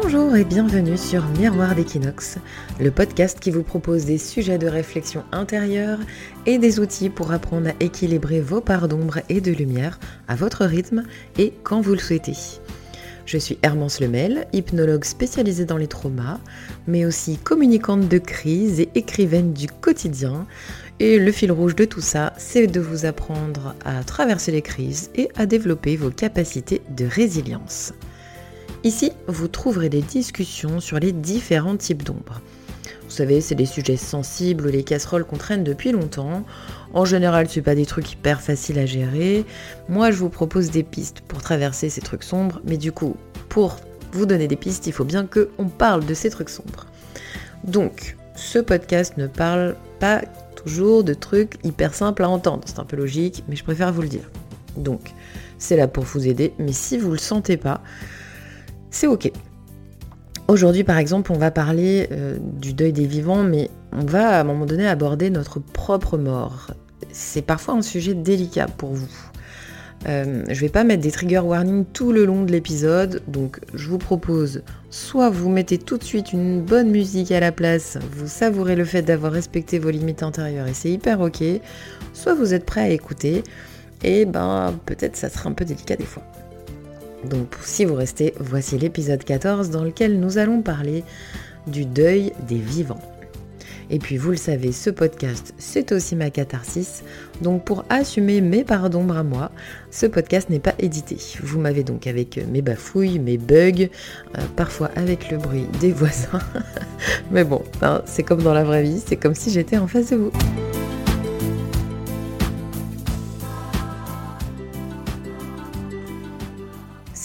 Bonjour et bienvenue sur Miroir d'Equinox, le podcast qui vous propose des sujets de réflexion intérieure et des outils pour apprendre à équilibrer vos parts d'ombre et de lumière à votre rythme et quand vous le souhaitez. Je suis Hermance Lemel, hypnologue spécialisée dans les traumas, mais aussi communicante de crise et écrivaine du quotidien. Et le fil rouge de tout ça, c'est de vous apprendre à traverser les crises et à développer vos capacités de résilience. Ici, vous trouverez des discussions sur les différents types d'ombres. Vous savez, c'est des sujets sensibles les casseroles qu'on traîne depuis longtemps. En général, ce pas des trucs hyper faciles à gérer. Moi, je vous propose des pistes pour traverser ces trucs sombres, mais du coup, pour vous donner des pistes, il faut bien qu'on parle de ces trucs sombres. Donc, ce podcast ne parle pas toujours de trucs hyper simples à entendre. C'est un peu logique, mais je préfère vous le dire. Donc, c'est là pour vous aider, mais si vous le sentez pas, c'est ok. Aujourd'hui, par exemple, on va parler euh, du deuil des vivants, mais on va à un moment donné aborder notre propre mort. C'est parfois un sujet délicat pour vous. Euh, je vais pas mettre des trigger warnings tout le long de l'épisode, donc je vous propose soit vous mettez tout de suite une bonne musique à la place, vous savourez le fait d'avoir respecté vos limites intérieures et c'est hyper ok, soit vous êtes prêt à écouter et ben peut-être ça sera un peu délicat des fois. Donc si vous restez, voici l'épisode 14 dans lequel nous allons parler du deuil des vivants. Et puis vous le savez, ce podcast, c'est aussi ma catharsis. Donc pour assumer mes parts d'ombre à moi, ce podcast n'est pas édité. Vous m'avez donc avec mes bafouilles, mes bugs, euh, parfois avec le bruit des voisins. Mais bon, hein, c'est comme dans la vraie vie, c'est comme si j'étais en face de vous.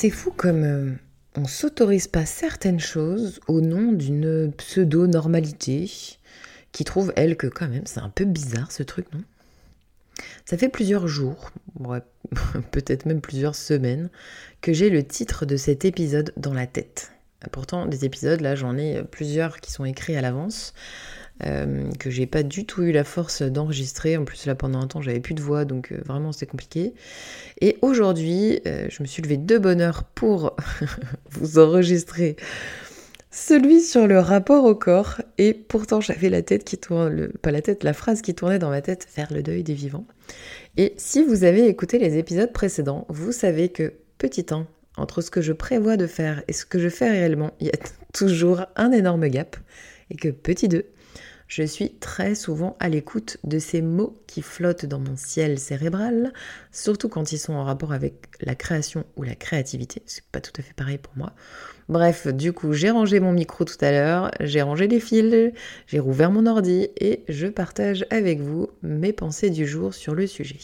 C'est fou comme euh, on s'autorise pas certaines choses au nom d'une pseudo-normalité qui trouve, elle, que quand même c'est un peu bizarre ce truc, non? Ça fait plusieurs jours, peut-être même plusieurs semaines, que j'ai le titre de cet épisode dans la tête. Pourtant, des épisodes, là, j'en ai plusieurs qui sont écrits à l'avance. Euh, que j'ai pas du tout eu la force d'enregistrer. En plus, là, pendant un temps, j'avais plus de voix, donc euh, vraiment, c'était compliqué. Et aujourd'hui, euh, je me suis levée de bonne heure pour vous enregistrer celui sur le rapport au corps. Et pourtant, j'avais la tête qui tourne, pas la tête, la phrase qui tournait dans ma tête, faire le deuil des vivants. Et si vous avez écouté les épisodes précédents, vous savez que petit temps, entre ce que je prévois de faire et ce que je fais réellement, il y a toujours un énorme gap. Et que petit 2, je suis très souvent à l'écoute de ces mots qui flottent dans mon ciel cérébral, surtout quand ils sont en rapport avec la création ou la créativité. C'est pas tout à fait pareil pour moi. Bref, du coup, j'ai rangé mon micro tout à l'heure, j'ai rangé les fils, j'ai rouvert mon ordi et je partage avec vous mes pensées du jour sur le sujet.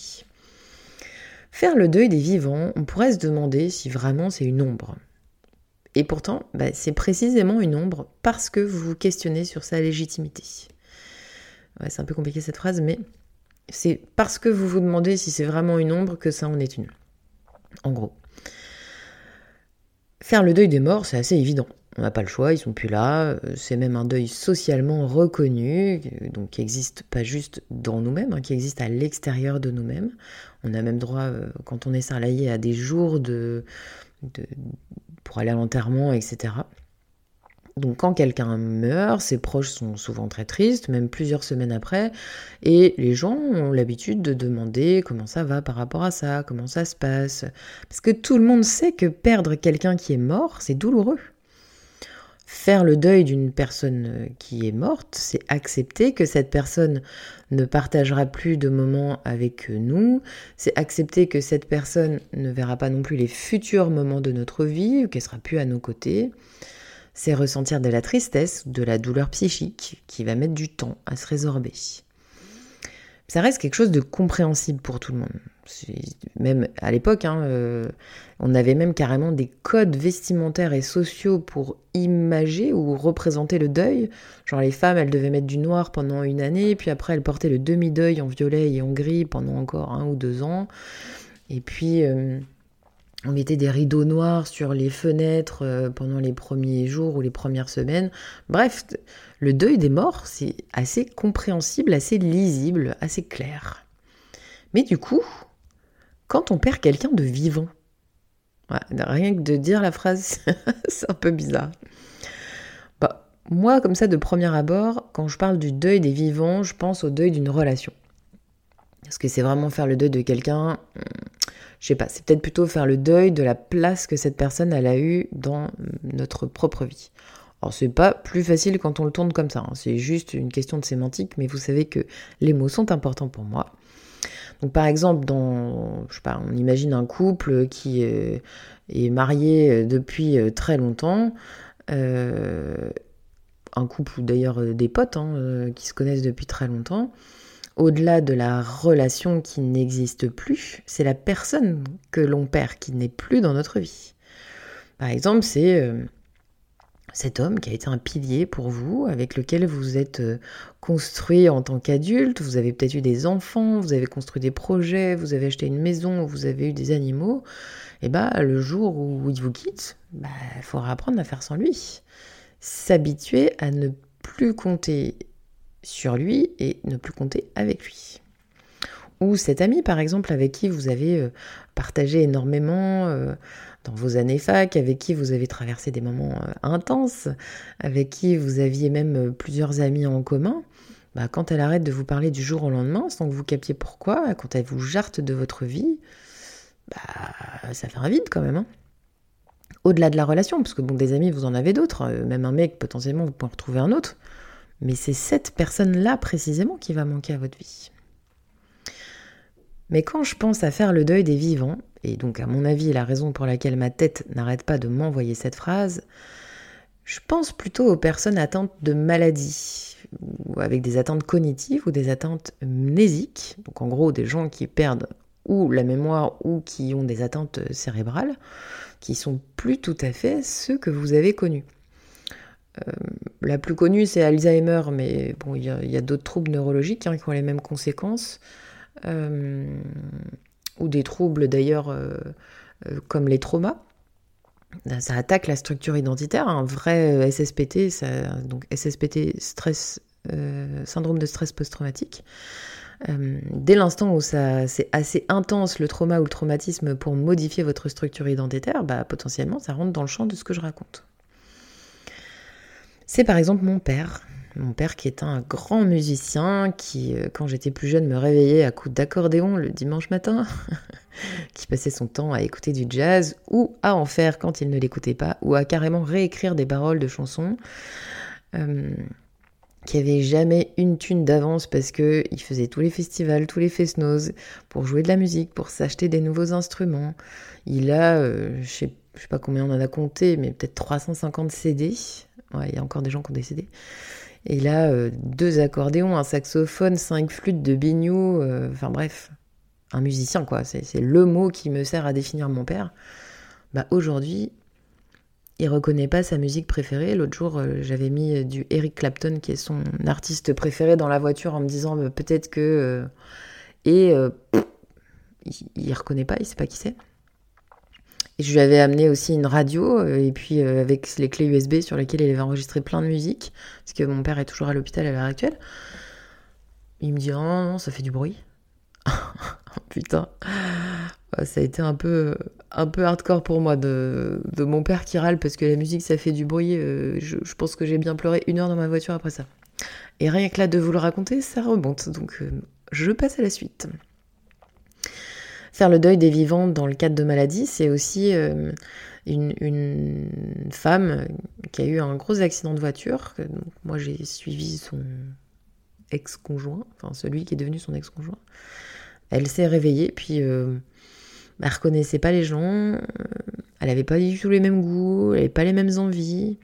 Faire le deuil des vivants, on pourrait se demander si vraiment c'est une ombre. Et pourtant, bah, c'est précisément une ombre parce que vous vous questionnez sur sa légitimité c'est un peu compliqué cette phrase, mais c'est parce que vous vous demandez si c'est vraiment une ombre que ça en est une. En gros. Faire le deuil des morts, c'est assez évident. On n'a pas le choix, ils sont plus là. C'est même un deuil socialement reconnu, donc qui existe pas juste dans nous-mêmes, hein, qui existe à l'extérieur de nous-mêmes. On a même droit, euh, quand on est salarié, à des jours de pour aller à l'enterrement, etc. Donc quand quelqu'un meurt, ses proches sont souvent très tristes, même plusieurs semaines après, et les gens ont l'habitude de demander comment ça va par rapport à ça, comment ça se passe, parce que tout le monde sait que perdre quelqu'un qui est mort, c'est douloureux. Faire le deuil d'une personne qui est morte, c'est accepter que cette personne ne partagera plus de moments avec nous, c'est accepter que cette personne ne verra pas non plus les futurs moments de notre vie, qu'elle sera plus à nos côtés c'est ressentir de la tristesse ou de la douleur psychique qui va mettre du temps à se résorber. Ça reste quelque chose de compréhensible pour tout le monde. Même à l'époque, hein, euh, on avait même carrément des codes vestimentaires et sociaux pour imager ou représenter le deuil. Genre les femmes, elles devaient mettre du noir pendant une année, puis après elles portaient le demi-deuil en violet et en gris pendant encore un ou deux ans. Et puis... Euh, on mettait des rideaux noirs sur les fenêtres euh, pendant les premiers jours ou les premières semaines. Bref, le deuil des morts, c'est assez compréhensible, assez lisible, assez clair. Mais du coup, quand on perd quelqu'un de vivant, rien que de dire la phrase, c'est un peu bizarre. Bah, moi, comme ça, de premier abord, quand je parle du deuil des vivants, je pense au deuil d'une relation. Est-ce que c'est vraiment faire le deuil de quelqu'un hmm, Je sais pas, c'est peut-être plutôt faire le deuil de la place que cette personne elle a eue dans notre propre vie. Alors c'est pas plus facile quand on le tourne comme ça, hein. c'est juste une question de sémantique, mais vous savez que les mots sont importants pour moi. Donc par exemple, dans, je sais pas, on imagine un couple qui euh, est marié euh, depuis euh, très longtemps, un couple ou d'ailleurs des potes hein, qui se connaissent depuis très longtemps. Au-delà de la relation qui n'existe plus, c'est la personne que l'on perd qui n'est plus dans notre vie. Par exemple, c'est cet homme qui a été un pilier pour vous, avec lequel vous êtes euh, construit en tant qu'adulte, vous avez peut-être eu des enfants, vous avez construit des projets, vous avez acheté une maison, vous avez eu des animaux, et eh bah le jour où il vous quitte, bah, il faudra apprendre à faire sans lui. S'habituer à ne plus compter sur lui et ne plus compter avec lui. Ou cet ami par exemple avec qui vous avez euh, partagé énormément euh, dans vos années fac, avec qui vous avez traversé des moments euh, intenses, avec qui vous aviez même plusieurs amis en commun, bah, quand elle arrête de vous parler du jour au lendemain, sans que vous capiez pourquoi, quand elle vous jarte de votre vie, bah, ça fait un vide quand même. Hein. Au-delà de la relation, parce que bon, des amis, vous en avez d'autres, même un mec, potentiellement, vous pouvez en retrouver un autre. Mais c'est cette personne-là précisément qui va manquer à votre vie. Mais quand je pense à faire le deuil des vivants, et donc à mon avis la raison pour laquelle ma tête n'arrête pas de m'envoyer cette phrase, je pense plutôt aux personnes atteintes de maladies, ou avec des atteintes cognitives ou des atteintes mnésiques, donc en gros des gens qui perdent ou la mémoire ou qui ont des atteintes cérébrales, qui sont plus tout à fait ceux que vous avez connus. Euh, la plus connue, c'est Alzheimer, mais il y a, d'autres troubles neurologiques hein, qui ont les mêmes conséquences. Euh, ou des troubles d'ailleurs euh, comme les traumas. Ça attaque la structure identitaire, un vrai SSPT, donc SSPT, syndrome de stress post-traumatique. dès l'instant où c'est assez intense le trauma ou le traumatisme pour modifier votre structure identitaire, bah, potentiellement ça rentre dans le champ de ce que je raconte. C'est par exemple mon père mon père qui est un grand musicien, qui, euh, quand j'étais plus jeune, me réveillait à coups d'accordéon le dimanche matin, qui passait son temps à écouter du jazz, ou à en faire quand il ne l'écoutait pas, ou à carrément réécrire des paroles de chansons, euh, qui avait jamais une thune d'avance parce que il faisait tous les festivals, tous les fest pour jouer de la musique, pour s'acheter des nouveaux instruments. Il a, euh, je sais pas combien on en a compté, mais peut-être 350 CD. Il y a encore des gens qui ont CD. Et là, euh, deux accordéons, un saxophone, cinq flûtes de bignou, euh, enfin bref, un musicien quoi. C'est le mot qui me sert à définir mon père. Bah aujourd'hui, il reconnaît pas sa musique préférée. L'autre jour, euh, j'avais mis du Eric Clapton, qui est son artiste préféré, dans la voiture en me disant bah, peut-être que. et il, il reconnaît pas, il sait pas qui c'est. Je lui avais amené aussi une radio, euh, et puis euh, avec les clés USB sur lesquelles il avait enregistré plein de musique, parce que mon père est toujours à l'hôpital à l'heure actuelle. Il me dit oh, non, ça fait du bruit. Putain, bah, ça a été un peu, un peu hardcore pour moi de, de, mon père qui râle parce que la musique ça fait du bruit. Euh, je, je, pense que j'ai bien pleuré une heure dans ma voiture après ça. Et rien que là de vous le raconter, ça remonte. Donc je passe à la suite. Faire le deuil des vivants dans le cadre de maladie, c'est aussi euh, une, femme qui a eu un gros accident de voiture. moi, j'ai suivi son ex-conjoint, enfin celui qui est devenu son ex-conjoint. Elle s'est réveillée, puis euh, elle reconnaissait pas les gens, euh, elle n'avait pas du tout les mêmes goûts, elle n'avait pas les mêmes envies.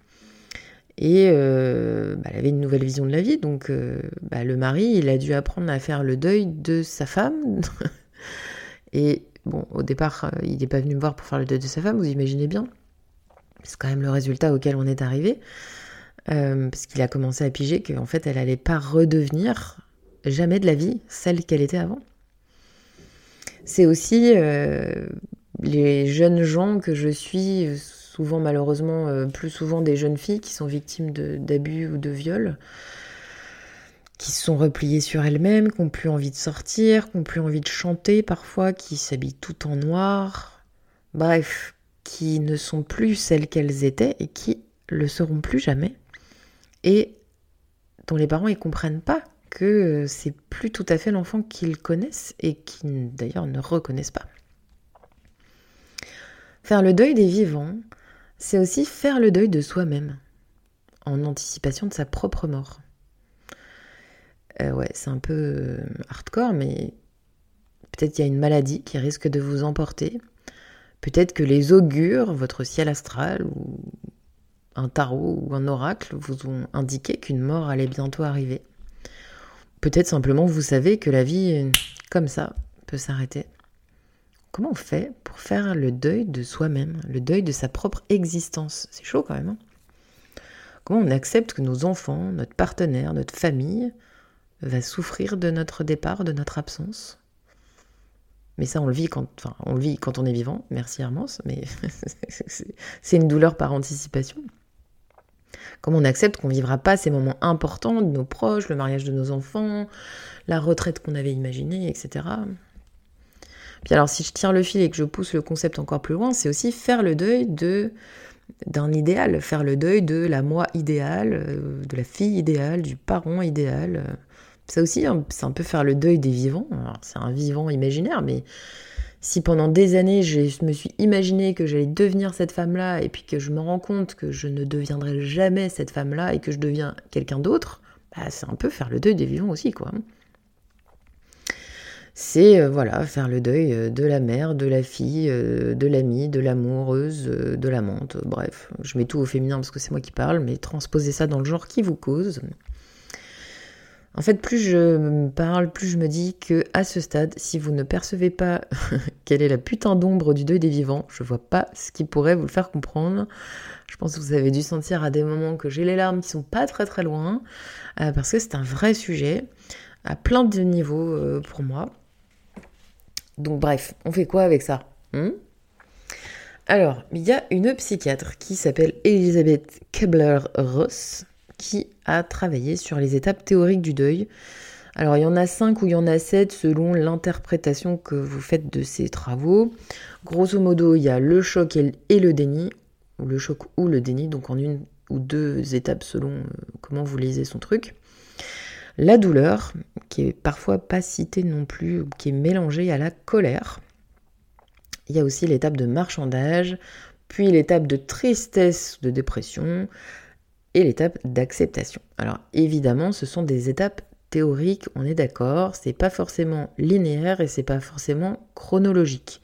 Et bah, elle avait une nouvelle vision de la vie, donc bah, le mari, il a dû apprendre à faire le deuil de sa femme, Et bon, au départ, euh, il n'est pas venu me voir pour faire le deuil de sa femme, vous imaginez bien. C'est quand même le résultat auquel on est arrivé. Euh, parce qu'il a commencé à piger qu'en fait, elle n'allait pas redevenir jamais de la vie celle qu'elle était avant. C'est aussi euh, les jeunes gens que je suis, souvent malheureusement, plus souvent des jeunes filles qui sont victimes d'abus ou de viols qui se sont repliées sur elles-mêmes, qui n'ont plus envie de sortir, qui n'ont plus envie de chanter parfois, qui s'habillent tout en noir. Bref, qui ne sont plus celles qu'elles étaient et qui le seront plus jamais et dont les parents ne comprennent pas que c'est plus tout à fait l'enfant qu'ils connaissent et qui d'ailleurs ne reconnaissent pas. Faire le deuil des vivants, c'est aussi faire le deuil de soi-même, en anticipation de sa propre mort. Euh, ouais, c'est un peu euh, hardcore, mais peut-être qu'il y a une maladie qui risque de vous emporter. Peut-être que les augures, votre ciel astral ou un tarot ou un oracle vous ont indiqué qu'une mort allait bientôt arriver. Peut-être simplement vous savez que la vie, comme ça, peut s'arrêter. Comment on fait pour faire le deuil de soi-même, le deuil de sa propre existence? C'est chaud quand même. Hein Comment on accepte que nos enfants, notre partenaire, notre famille va souffrir de notre départ, de notre absence mais ça, on le vit quand, enfin, on le vit quand on est vivant, merci Hermance, mais c'est une douleur par anticipation. Comment on accepte qu'on ne vivra pas ces moments importants de nos proches, le mariage de nos enfants, la retraite qu'on avait imaginée, etc. Puis alors, si je tire le fil et que je pousse le concept encore plus loin, c'est aussi faire le deuil de d'un idéal, faire le deuil de la moi idéale, euh, de la fille idéale, du parent idéal. Ça aussi, hein, c'est un peu faire le deuil des vivants. C'est un vivant imaginaire, mais si pendant des années je me suis imaginé que j'allais devenir cette femme-là et puis que je me rends compte que je ne deviendrai jamais cette femme-là et que je deviens quelqu'un d'autre, bah, c'est un peu faire le deuil des vivants aussi, quoi. C'est euh, voilà, faire le deuil euh, de la mère, de la fille, euh, de l'amie, de l'amoureuse, de l'amante, bref. Je mets tout au féminin parce que c'est moi qui parle, mais transposer ça dans le genre qui vous cause. En fait, plus je me parle, plus je me dis que à ce stade, si vous ne percevez pas quelle est la putain d'ombre du deuil des vivants, je vois pas ce qui pourrait vous le faire comprendre. Je pense que vous avez dû sentir à des moments que j'ai les larmes qui sont pas très très loin, euh, parce que c'est un vrai sujet à plein de niveaux euh, pour moi. Donc bref, on fait quoi avec ça hmm Alors, il y a une psychiatre qui s'appelle Elisabeth Kebler-Ross qui a travaillé sur les étapes théoriques du deuil. Alors il y en a cinq ou il y en a sept selon l'interprétation que vous faites de ces travaux. Grosso modo, il y a le choc et le déni, ou le choc ou le déni, donc en une ou deux étapes selon euh, comment vous lisez son truc. La douleur, qui est parfois pas citée non plus, ou qui est mélangée à la colère. Il y a aussi l'étape de marchandage, puis l'étape de tristesse, de dépression, et l'étape d'acceptation. Alors évidemment, ce sont des étapes théoriques, on est d'accord, c'est pas forcément linéaire et c'est pas forcément chronologique.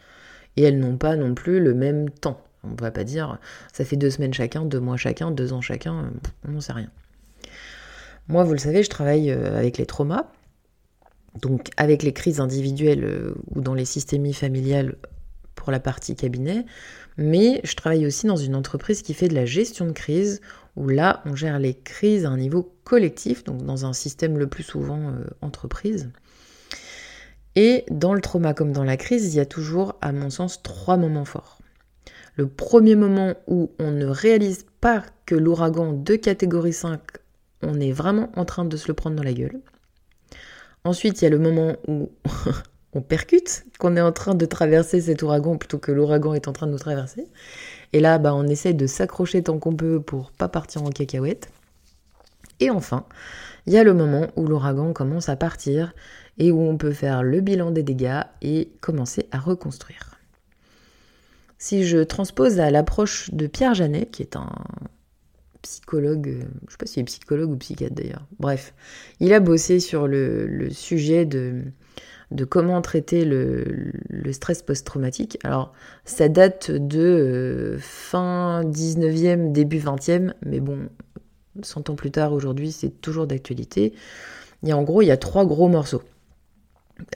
Et elles n'ont pas non plus le même temps. On ne va pas dire ça fait deux semaines chacun, deux mois chacun, deux ans chacun, on n'en sait rien. Moi, vous le savez, je travaille euh, avec les traumas, donc avec les crises individuelles euh, ou dans les systémies familiales pour la partie cabinet, mais je travaille aussi dans une entreprise qui fait de la gestion de crise où là, on gère les crises à un niveau collectif, donc dans un système le plus souvent euh, entreprise. Et dans le trauma comme dans la crise, il y a toujours, à mon sens, trois moments forts. Le premier moment où on ne réalise pas que l'ouragan de catégorie 5, on est vraiment en train de se le prendre dans la gueule. Ensuite, il y a le moment où on percute qu'on est en train de traverser cet ouragan plutôt que l'ouragan est en train de nous traverser. Et là, bah, on essaye de s'accrocher tant qu'on peut pour pas partir en cacahuète. Et enfin, il y a le moment où l'ouragan commence à partir et où on peut faire le bilan des dégâts et commencer à reconstruire. Si je transpose à l'approche de Pierre Janet, qui est un psychologue, je ne sais pas s'il est psychologue ou psychiatre d'ailleurs, bref, il a bossé sur le sujet de de comment traiter le, stress post-traumatique. Alors, ça date de euh, fin 19e, début 20e, mais bon, 100 ans plus tard, aujourd'hui, c'est toujours d'actualité. Et en gros, il y a trois gros morceaux.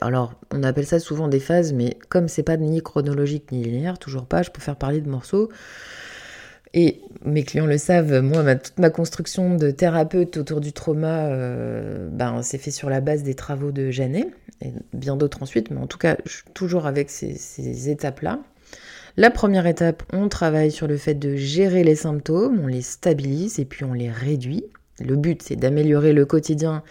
Alors, on appelle ça souvent des phases, mais comme c'est pas ni chronologique ni linéaire, toujours pas, je préfère parler de morceaux. Et mes clients le savent, moi, toute ma construction de thérapeute autour du trauma, euh, ben, c'est fait sur la base des travaux de Janet, et bien d'autres ensuite, mais en tout cas, je suis toujours avec ces, ces étapes-là. La première étape, on travaille sur le fait de gérer les symptômes, on les stabilise et puis on les réduit. Le but, c'est d'améliorer le quotidien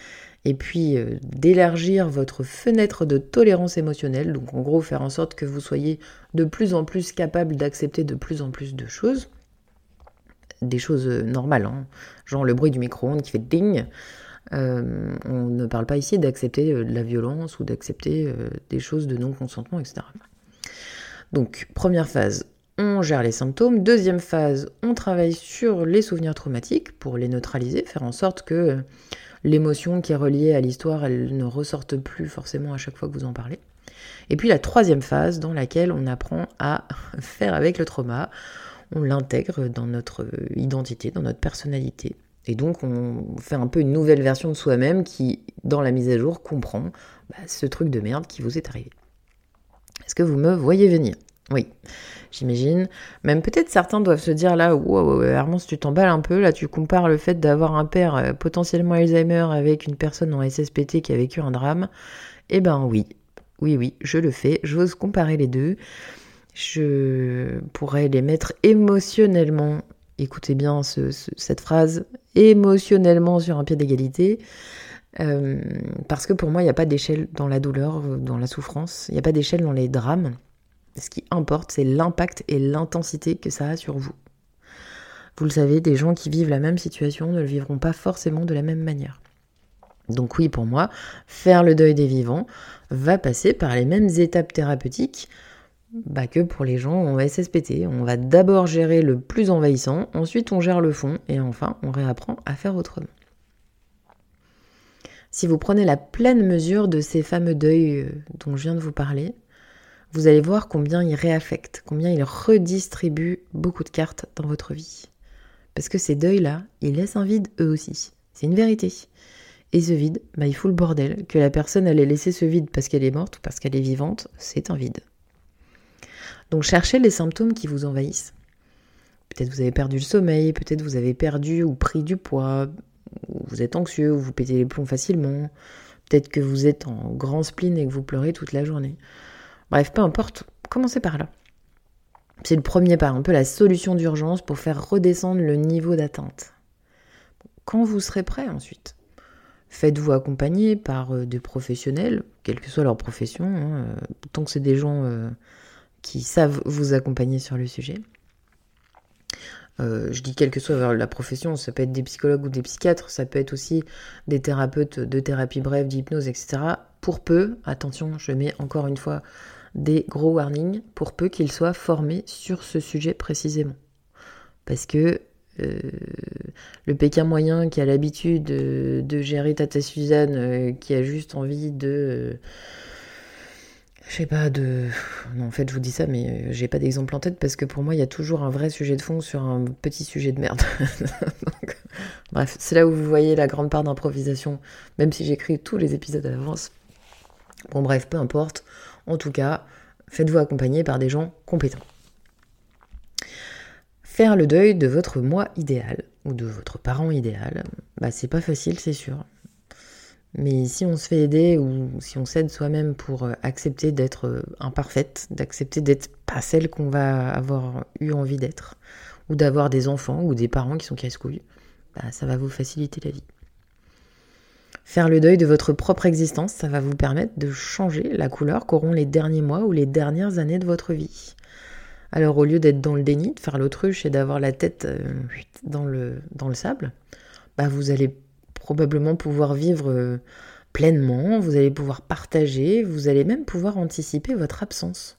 et puis euh, d'élargir votre fenêtre de tolérance émotionnelle, donc en gros faire en sorte que vous soyez de plus en plus capable d'accepter de plus en plus de choses, des choses euh, normales, hein. genre le bruit du micro-ondes qui fait ding. Euh, on ne parle pas ici d'accepter de la violence ou d'accepter des choses de non-consentement, etc. Donc, première phase, on gère les symptômes. Deuxième phase, on travaille sur les souvenirs traumatiques pour les neutraliser, faire en sorte que l'émotion qui est reliée à l'histoire, elle ne ressorte plus forcément à chaque fois que vous en parlez. Et puis la troisième phase dans laquelle on apprend à faire avec le trauma, on l'intègre dans notre identité, dans notre personnalité. Et donc on fait un peu une nouvelle version de soi-même qui, dans la mise à jour, comprend bah, ce truc de merde qui vous est arrivé. Est-ce que vous me voyez venir? Oui j'imagine. Même peut-être certains doivent se dire là, wow, Hermance, tu t'emballes un peu, là tu compares le fait d'avoir un père euh, potentiellement Alzheimer avec une personne en SSPT qui a vécu un drame. Eh ben oui, oui, oui, je le fais, j'ose comparer les deux. Je pourrais les mettre émotionnellement, écoutez bien cette phrase, émotionnellement sur un pied d'égalité. Euh, parce que pour moi, il n'y a pas d'échelle dans la douleur, dans la souffrance, il n'y a pas d'échelle dans les drames. Ce qui importe, c'est l'impact et l'intensité que ça a sur vous. Vous le savez, des gens qui vivent la même situation ne le vivront pas forcément de la même manière. Donc oui, pour moi, faire le deuil des vivants va passer par les mêmes étapes thérapeutiques bah, que pour les gens en SSPT. On va d'abord gérer le plus envahissant, ensuite on gère le fond, et enfin on réapprend à faire autrement. Si vous prenez la pleine mesure de ces fameux deuils euh, dont je viens de vous parler, vous allez voir combien il réaffecte, combien il redistribue beaucoup de cartes dans votre vie. Parce que ces deuils-là, ils laissent un vide eux aussi. C'est une vérité. Et ce vide, bah, il fout le bordel. Que la personne allait laisser ce vide parce qu'elle est morte ou parce qu'elle est vivante, c'est un vide. Donc cherchez les symptômes qui vous envahissent. Peut-être vous avez perdu le sommeil, peut-être vous avez perdu ou pris du poids, ou vous êtes anxieux, ou vous pétez les plombs facilement, peut-être que vous êtes en grand spleen et que vous pleurez toute la journée. Bref, peu importe, commencez par là. C'est le premier pas, un peu la solution d'urgence pour faire redescendre le niveau d'atteinte. Quand vous serez prêt ensuite, faites-vous accompagner par euh, des professionnels, quelle que soit leur profession, hein, euh, tant que c'est des gens euh, qui savent vous accompagner sur le sujet. je dis quelle que soit la profession, ça peut être des psychologues ou des psychiatres, ça peut être aussi des thérapeutes de thérapie brève, d'hypnose, etc. Pour peu, attention, je mets encore une fois des gros warnings pour peu qu'ils soient formés sur ce sujet précisément. Parce que euh, le Pékin moyen qui a l'habitude de, gérer Tata Suzanne, euh, qui a juste envie de. Euh, je sais pas, de. Non, en fait, je vous dis ça, mais j'ai pas d'exemple en tête parce que pour moi, il y a toujours un vrai sujet de fond sur un petit sujet de merde. bref, c'est là où vous voyez la grande part d'improvisation, même si j'écris tous les épisodes à l'avance. Bon, bref, peu importe. En tout cas, faites-vous accompagner par des gens compétents. Faire le deuil de votre moi idéal ou de votre parent idéal, bah c'est pas facile, c'est sûr. Mais si on se fait aider ou si on s'aide soi-même pour euh, accepter d'être euh, imparfaite, d'accepter d'être pas celle qu'on va avoir eu envie d'être, ou d'avoir des enfants ou des parents qui sont casse-couilles, bah ça va vous faciliter la vie. Faire le deuil de votre propre existence, ça va vous permettre de changer la couleur qu'auront les derniers mois ou les dernières années de votre vie. Alors au lieu d'être dans le déni, de faire l'autruche et d'avoir la tête euh, dans, le, dans le sable, bah vous allez probablement pouvoir vivre euh, pleinement, vous allez pouvoir partager, vous allez même pouvoir anticiper votre absence.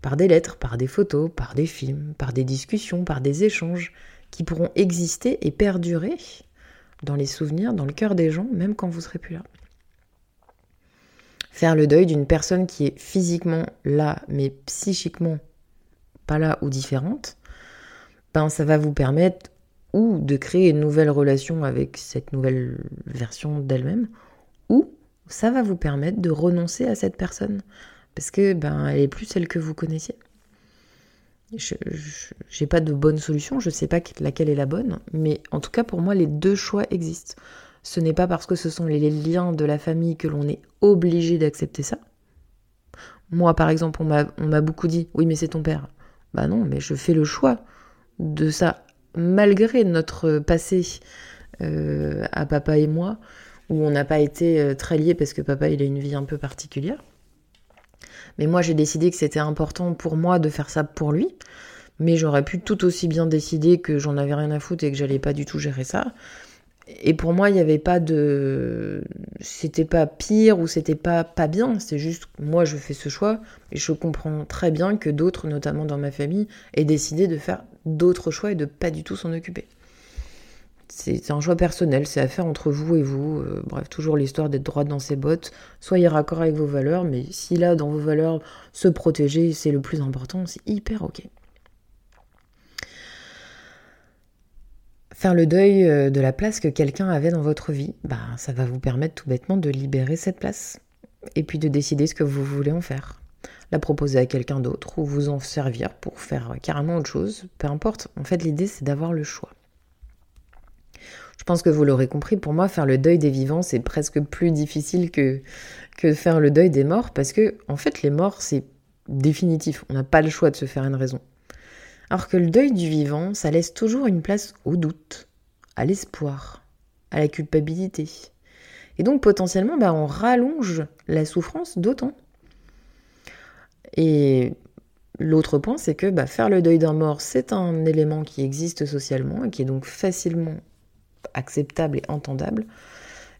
Par des lettres, par des photos, par des films, par des discussions, par des échanges qui pourront exister et perdurer dans les souvenirs, dans le cœur des gens, même quand vous serez plus là. Faire le deuil d'une personne qui est physiquement là, mais psychiquement pas là ou différente, ben ça va vous permettre ou de créer une nouvelle relation avec cette nouvelle version d'elle-même, ou ça va vous permettre de renoncer à cette personne parce que ben elle est plus celle que vous connaissiez. Je n'ai pas de bonne solution, je ne sais pas laquelle est la bonne, mais en tout cas pour moi les deux choix existent. Ce n'est pas parce que ce sont les liens de la famille que l'on est obligé d'accepter ça. Moi par exemple, on m'a beaucoup dit oui mais c'est ton père. Bah non, mais je fais le choix de ça malgré notre passé euh, à papa et moi, où on n'a pas été euh, très liés parce que papa il a une vie un peu particulière. Mais moi j'ai décidé que c'était important pour moi de faire ça pour lui. Mais j'aurais pu tout aussi bien décider que j'en avais rien à foutre et que j'allais pas du tout gérer ça. Et pour moi, il n'y avait pas de. C'était pas pire ou c'était pas pas bien. C'est juste, moi, je fais ce choix et je comprends très bien que d'autres, notamment dans ma famille, aient décidé de faire d'autres choix et de pas du tout s'en occuper. C'est un choix personnel, c'est à faire entre vous et vous. Euh, bref, toujours l'histoire d'être droite dans ses bottes. Soyez raccord avec vos valeurs, mais si là, dans vos valeurs, se protéger, c'est le plus important, c'est hyper ok. Faire le deuil euh, de la place que quelqu'un avait dans votre vie, bah, ça va vous permettre tout bêtement de libérer cette place. Et puis de décider ce que vous voulez en faire. La proposer à quelqu'un d'autre ou vous en servir pour faire carrément autre chose. Peu importe. En fait, l'idée, c'est d'avoir le choix. Je pense que vous l'aurez compris, pour moi, faire le deuil des vivants, c'est presque plus difficile que, que faire le deuil des morts, parce que, en fait, les morts, c'est définitif. On n'a pas le choix de se faire une raison. Alors que le deuil du vivant, ça laisse toujours une place au doute, à l'espoir, à la culpabilité. Et donc potentiellement, bah, on rallonge la souffrance d'autant. Et l'autre point, c'est que bah, faire le deuil d'un mort, c'est un élément qui existe socialement et qui est donc facilement acceptable et entendable.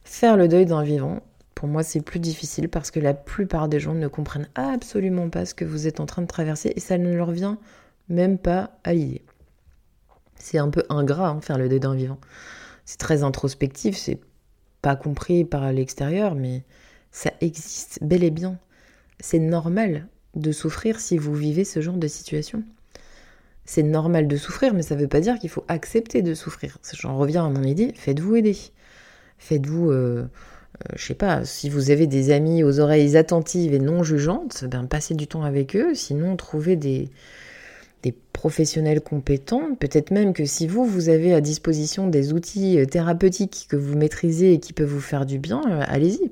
Faire le deuil d'un vivant, pour moi, c'est plus difficile parce que la plupart des gens ne comprennent absolument pas ce que vous êtes en train de traverser et ça ne leur vient même pas à l'idée. C'est un peu ingrat hein, faire le d'un vivant. C'est très introspectif, c'est pas compris par l'extérieur, mais ça existe bel et bien. C'est normal de souffrir si vous vivez ce genre de situation. C'est normal de souffrir, mais ça ne veut pas dire qu'il faut accepter de souffrir. J'en reviens à mon idée, faites-vous aider. Faites-vous, euh, euh, je sais pas, si vous avez des amis aux oreilles attentives et non jugeantes, ben passez du temps avec eux, sinon trouvez des, des professionnels compétents. Peut-être même que si vous, vous avez à disposition des outils euh, thérapeutiques que vous maîtrisez et qui peuvent vous faire du bien, euh, allez-y.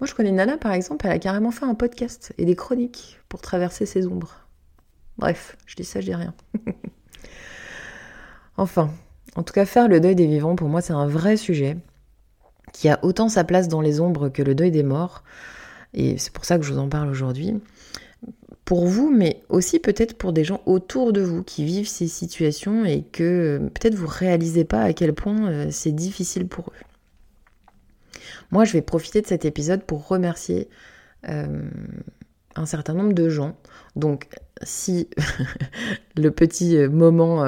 Moi, je connais Nana, par exemple, elle a carrément fait un podcast et des chroniques pour traverser ses ombres. Bref, je dis ça, je dis rien. enfin, en tout cas, faire le deuil des vivants, pour moi, c'est un vrai sujet qui a autant sa place dans les ombres que le deuil des morts. Et c'est pour ça que je vous en parle aujourd'hui pour vous, mais aussi peut-être pour des gens autour de vous qui vivent ces situations et que euh, peut-être vous réalisez pas à quel point euh, c'est difficile pour eux. Moi, je vais profiter de cet épisode pour remercier euh, un certain nombre de gens. Donc, si le petit moment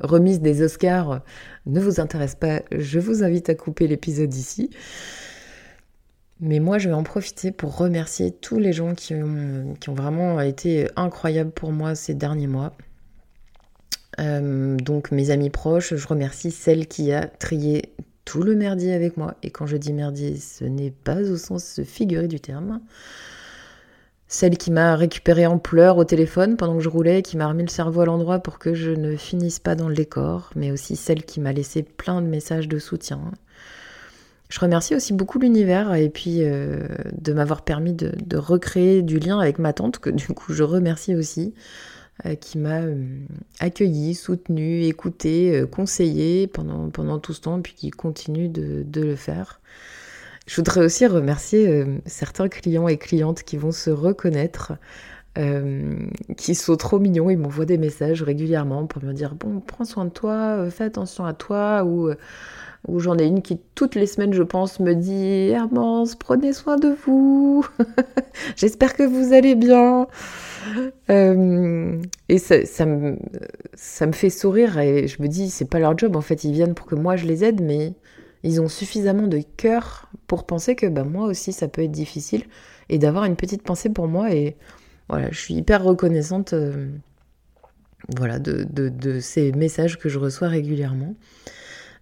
remise des Oscars ne vous intéresse pas, je vous invite à couper l'épisode ici. Mais moi, je vais en profiter pour remercier tous les gens qui ont, vraiment été incroyables pour moi ces derniers mois. Euh, donc mes amis proches, je remercie celle qui a trié tout le merdier avec moi. Et quand je dis merdier, ce n'est pas au sens figuré du terme. Celle qui m'a récupéré en pleurs au téléphone pendant que je roulais, qui m'a remis le cerveau à l'endroit pour que je ne finisse pas dans le décor, mais aussi celle qui m'a laissé plein de messages de soutien, je remercie aussi beaucoup l'univers et puis euh, de m'avoir permis de, recréer du lien avec ma tante, que du coup je remercie aussi, euh, qui m'a euh, accueilli, soutenu, écouté, conseillé pendant, tout ce temps, puis qui continue de, de le faire. Je voudrais aussi remercier certains clients et clientes qui vont se reconnaître, qui sont trop mignons, ils m'envoient des messages régulièrement pour me dire bon, prends soin de toi, fais attention à toi, ou où j'en ai une qui toutes les semaines, je pense, me dit Hermance, prenez soin de vous. J'espère que vous allez bien. Euh, et ça, ça, me, ça me fait sourire et je me dis c'est pas leur job en fait, ils viennent pour que moi je les aide, mais ils ont suffisamment de cœur pour penser que bah, moi aussi ça peut être difficile et d'avoir une petite pensée pour moi et voilà, je suis hyper reconnaissante euh, voilà, de, de, de, ces messages que je reçois régulièrement.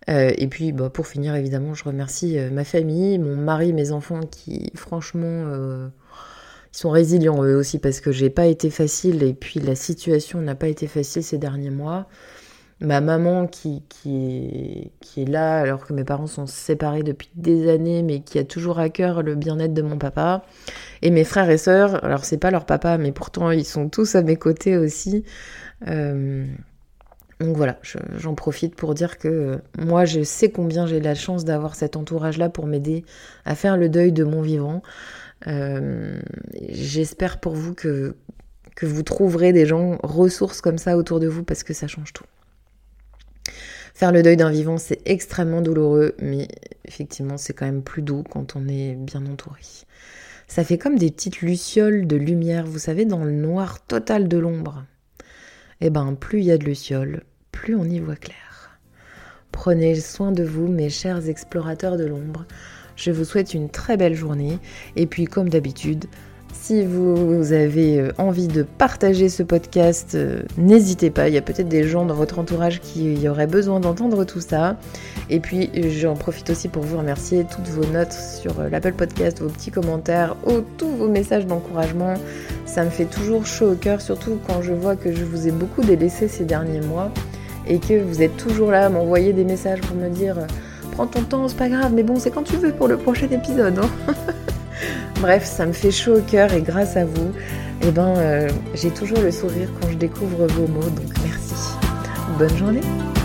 Euh, et puis, bah, pour finir, évidemment, je remercie euh, ma famille, mon mari, mes enfants qui, franchement, euh, sont résilients eux aussi parce que j'ai pas été facile et puis la situation n'a pas été facile ces derniers mois. Ma maman qui, qui, qui est là alors que mes parents sont séparés depuis des années mais qui a toujours à cœur le bien-être de mon papa. Et mes frères et sœurs, alors c'est pas leur papa mais pourtant ils sont tous à mes côtés aussi. Donc voilà, j'en profite pour dire que euh, moi, je sais combien j'ai la chance d'avoir cet entourage-là pour m'aider à faire le deuil de mon vivant. Euh, j'espère pour vous que, que vous trouverez des gens ressources comme ça autour de vous parce que ça change tout. Faire le deuil d'un vivant, c'est extrêmement douloureux, mais effectivement, c'est quand même plus doux quand on est bien entouré. Ça fait comme des petites lucioles de lumière, vous savez, dans le noir total de l'ombre eh ben plus il y a de lucioles, plus on y voit clair. Prenez soin de vous, mes chers explorateurs de l'ombre. Je vous souhaite une très belle journée et puis comme d'habitude, si vous avez euh, envie de partager ce podcast, euh, n'hésitez pas. Il y a peut-être des gens dans votre entourage qui auraient besoin d'entendre tout ça. Et puis, j'en profite aussi pour vous remercier toutes vos notes sur euh, l'Apple Podcast, vos petits commentaires, ou tous vos messages d'encouragement. Ça me fait toujours chaud au cœur, surtout quand je vois que je vous ai beaucoup délaissé ces derniers mois et que vous êtes toujours là à m'envoyer des messages pour me dire Prends ton temps, c'est pas grave, mais bon, c'est quand tu veux pour le prochain épisode. Hein. Bref, ça me fait chaud au cœur et grâce à vous, eh ben, euh, j'ai toujours le sourire quand je découvre vos mots, donc merci. Bonne journée